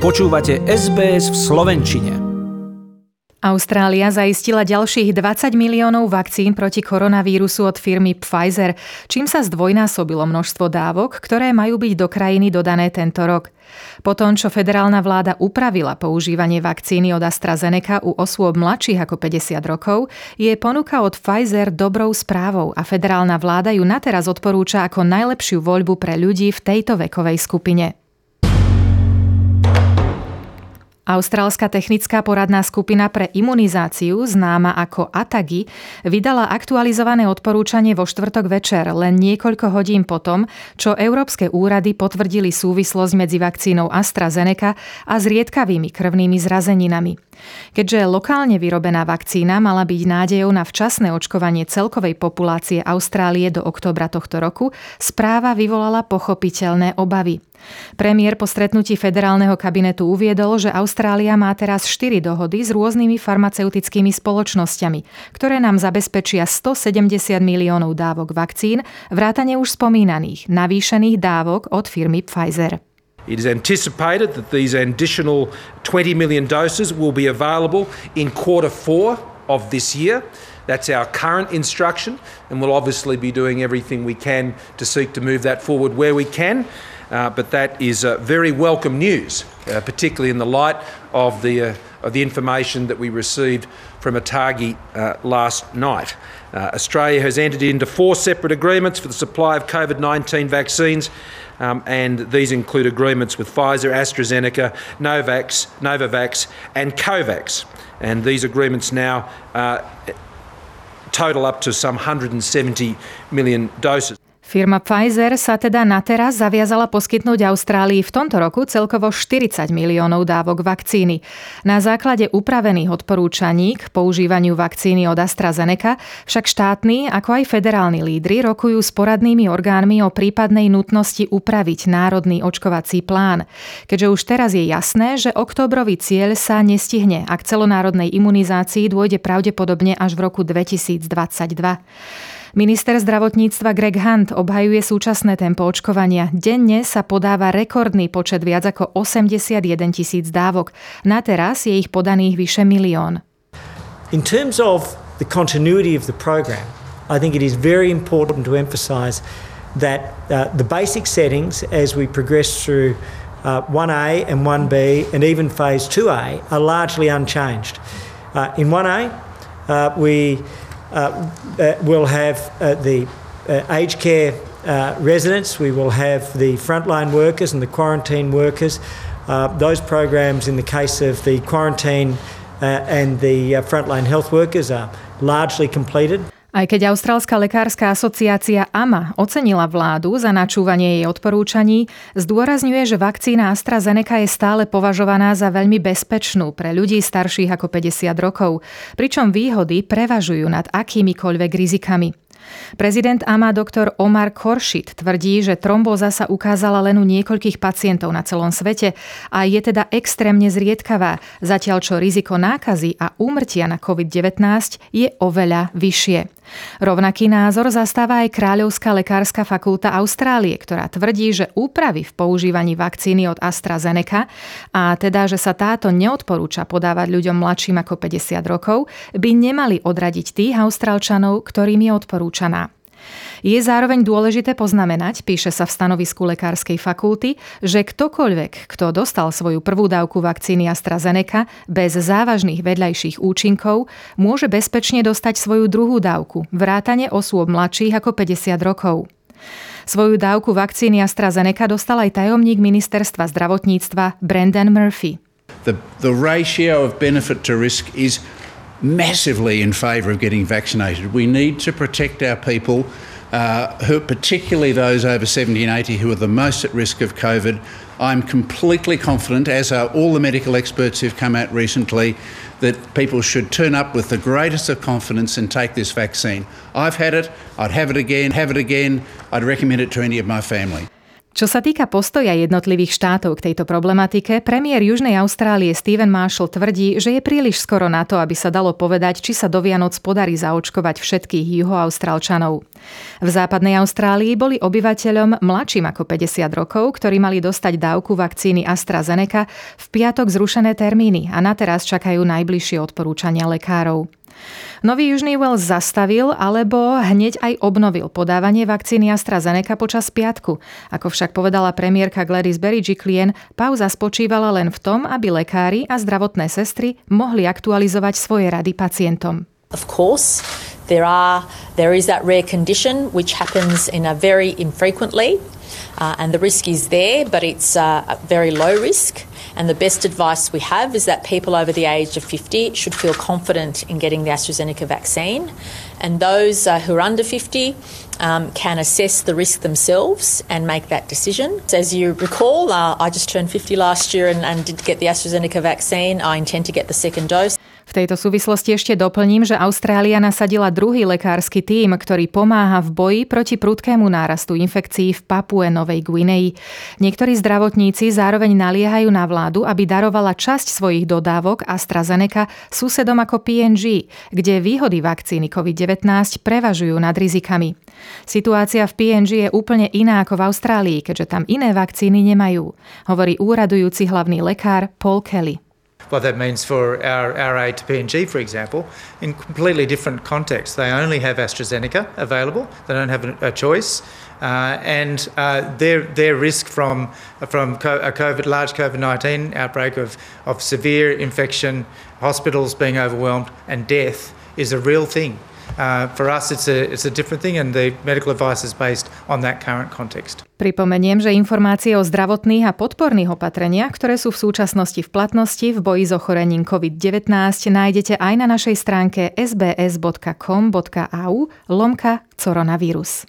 Počúvate SBS v Slovenčine. Austrália zaistila ďalších 20 miliónov vakcín proti koronavírusu od firmy Pfizer, čím sa zdvojnásobilo množstvo dávok, ktoré majú byť do krajiny dodané tento rok. Po tom, čo federálna vláda upravila používanie vakcíny od AstraZeneca u osôb mladších ako 50 rokov, je ponuka od Pfizer dobrou správou a federálna vláda ju nateraz odporúča ako najlepšiu voľbu pre ľudí v tejto vekovej skupine. Austrálska technická poradná skupina pre imunizáciu, známa ako ATAGI, vydala aktualizované odporúčanie vo štvrtok večer, len niekoľko hodín potom, čo európske úrady potvrdili súvislosť medzi vakcínou AstraZeneca a zriedkavými krvnými zrazeninami. Keďže lokálne vyrobená vakcína mala byť nádejou na včasné očkovanie celkovej populácie Austrálie do októbra tohto roku, správa vyvolala pochopiteľné obavy. Premiér po stretnutí federálneho kabinetu uviedol, že Austrália má teraz 4 dohody s rôznymi farmaceutickými spoločnosťami, ktoré nám zabezpečia 170 miliónov dávok vakcín, vrátane už spomínaných, navýšených dávok od firmy Pfizer. It is anticipated that these additional 20 million doses will be available in quarter four of this year. That's our current instruction, and we'll obviously be doing everything we can to seek to move that forward where we can. Uh, but that is uh, very welcome news, uh, particularly in the light of the, uh, of the information that we received from Atagi uh, last night. Uh, Australia has entered into four separate agreements for the supply of COVID 19 vaccines. Um, and these include agreements with Pfizer, AstraZeneca, Novax, Novavax, and COVAX. And these agreements now total up to some 170 million doses. Firma Pfizer sa teda na teraz zaviazala poskytnúť Austrálii v tomto roku celkovo 40 miliónov dávok vakcíny. Na základe upravených odporúčaní k používaniu vakcíny od AstraZeneca však štátni ako aj federálni lídry rokujú s poradnými orgánmi o prípadnej nutnosti upraviť národný očkovací plán. Keďže už teraz je jasné, že oktobrový cieľ sa nestihne a k celonárodnej imunizácii dôjde pravdepodobne až v roku 2022. Minister zdravotníctva Greg Hunt obhajuje súčasné tempo očkovania. Denne sa podáva rekordný počet viac ako 81 tisíc dávok. Na teraz je ich podaných vyše milión. In terms of the continuity of the program, I think it is very important to emphasize that uh, the basic settings as we progress through uh, 1A and 1B and even phase 2A are largely unchanged. Uh, in 1A, uh, we Uh, uh, we'll have uh, the uh, aged care residents, we will have the frontline workers and the quarantine workers. those programs, in the case of the quarantine and the frontline health workers, are largely completed. Aj keď Austrálska lekárska asociácia AMA ocenila vládu za načúvanie jej odporúčaní, zdôrazňuje, že vakcína AstraZeneca je stále považovaná za veľmi bezpečnú pre ľudí starších ako 50 rokov, pričom výhody prevažujú nad akýmikoľvek rizikami. Prezident AMA doktor Omar Koršit tvrdí, že trombóza sa ukázala len u niekoľkých pacientov na celom svete a je teda extrémne zriedkavá, zatiaľ čo riziko nákazy a úmrtia na COVID-19 je oveľa vyššie. Rovnaký názor zastáva aj Kráľovská lekárska fakulta Austrálie, ktorá tvrdí, že úpravy v používaní vakcíny od AstraZeneca a teda, že sa táto neodporúča podávať ľuďom mladším ako 50 rokov, by nemali odradiť tých Austrálčanov, ktorým je odporúčaná. Je zároveň dôležité poznamenať, píše sa v stanovisku Lekárskej fakulty, že ktokoľvek, kto dostal svoju prvú dávku vakcíny AstraZeneca bez závažných vedľajších účinkov, môže bezpečne dostať svoju druhú dávku, vrátane osôb mladších ako 50 rokov. Svoju dávku vakcíny AstraZeneca dostal aj tajomník ministerstva zdravotníctva Brendan Murphy. The, the ratio of benefit to risk is massively in favour of getting vaccinated. We need to protect our people uh, who, particularly those over 70 and 80 who are the most at risk of COVID. I'm completely confident, as are all the medical experts who've come out recently, that people should turn up with the greatest of confidence and take this vaccine. I've had it, I'd have it again, have it again, I'd recommend it to any of my family. Čo sa týka postoja jednotlivých štátov k tejto problematike, premiér Južnej Austrálie Steven Marshall tvrdí, že je príliš skoro na to, aby sa dalo povedať, či sa do Vianoc podarí zaočkovať všetkých juhoaustrálčanov. V západnej Austrálii boli obyvateľom mladším ako 50 rokov, ktorí mali dostať dávku vakcíny AstraZeneca, v piatok zrušené termíny a na teraz čakajú najbližšie odporúčania lekárov. Nový Južný Wales zastavil alebo hneď aj obnovil podávanie vakcíny AstraZeneca počas piatku. Ako však povedala premiérka Gladys Berejiklian, pauza spočívala len v tom, aby lekári a zdravotné sestry mohli aktualizovať svoje rady pacientom. Of course, there are there is that rare condition which happens in a very infrequently, uh, and the risk is there, but it's uh, a very low risk. And the best advice we have is that people over the age of 50 should feel confident in getting the AstraZeneca vaccine. And those uh, who are under 50 um, can assess the risk themselves and make that decision. As you recall, uh, I just turned 50 last year and, and did get the AstraZeneca vaccine. I intend to get the second dose. V tejto súvislosti ešte doplním, že Austrália nasadila druhý lekársky tím, ktorý pomáha v boji proti prudkému nárastu infekcií v Papue Novej Guinei. Niektorí zdravotníci zároveň naliehajú na vládu, aby darovala časť svojich dodávok AstraZeneca susedom ako PNG, kde výhody vakcíny COVID-19 prevažujú nad rizikami. Situácia v PNG je úplne iná ako v Austrálii, keďže tam iné vakcíny nemajú, hovorí úradujúci hlavný lekár Paul Kelly. What that means for our, our aid to PNG, for example, in completely different contexts. They only have AstraZeneca available, they don't have a, a choice. Uh, and uh, their, their risk from, from a COVID, large COVID 19 outbreak of, of severe infection, hospitals being overwhelmed, and death is a real thing. Uh, for us, it's a, it's a different thing, and the medical advice is based on that current context. Pripomeniem, že informácie o zdravotných a podporných opatreniach, ktoré sú v súčasnosti v platnosti v boji s ochorením COVID-19, nájdete aj na našej stránke sbs.com.au lomka coronavírus.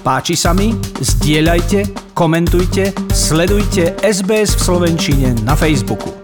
Páči sa mi? Zdieľajte, komentujte, sledujte SBS v Slovenčine na Facebooku.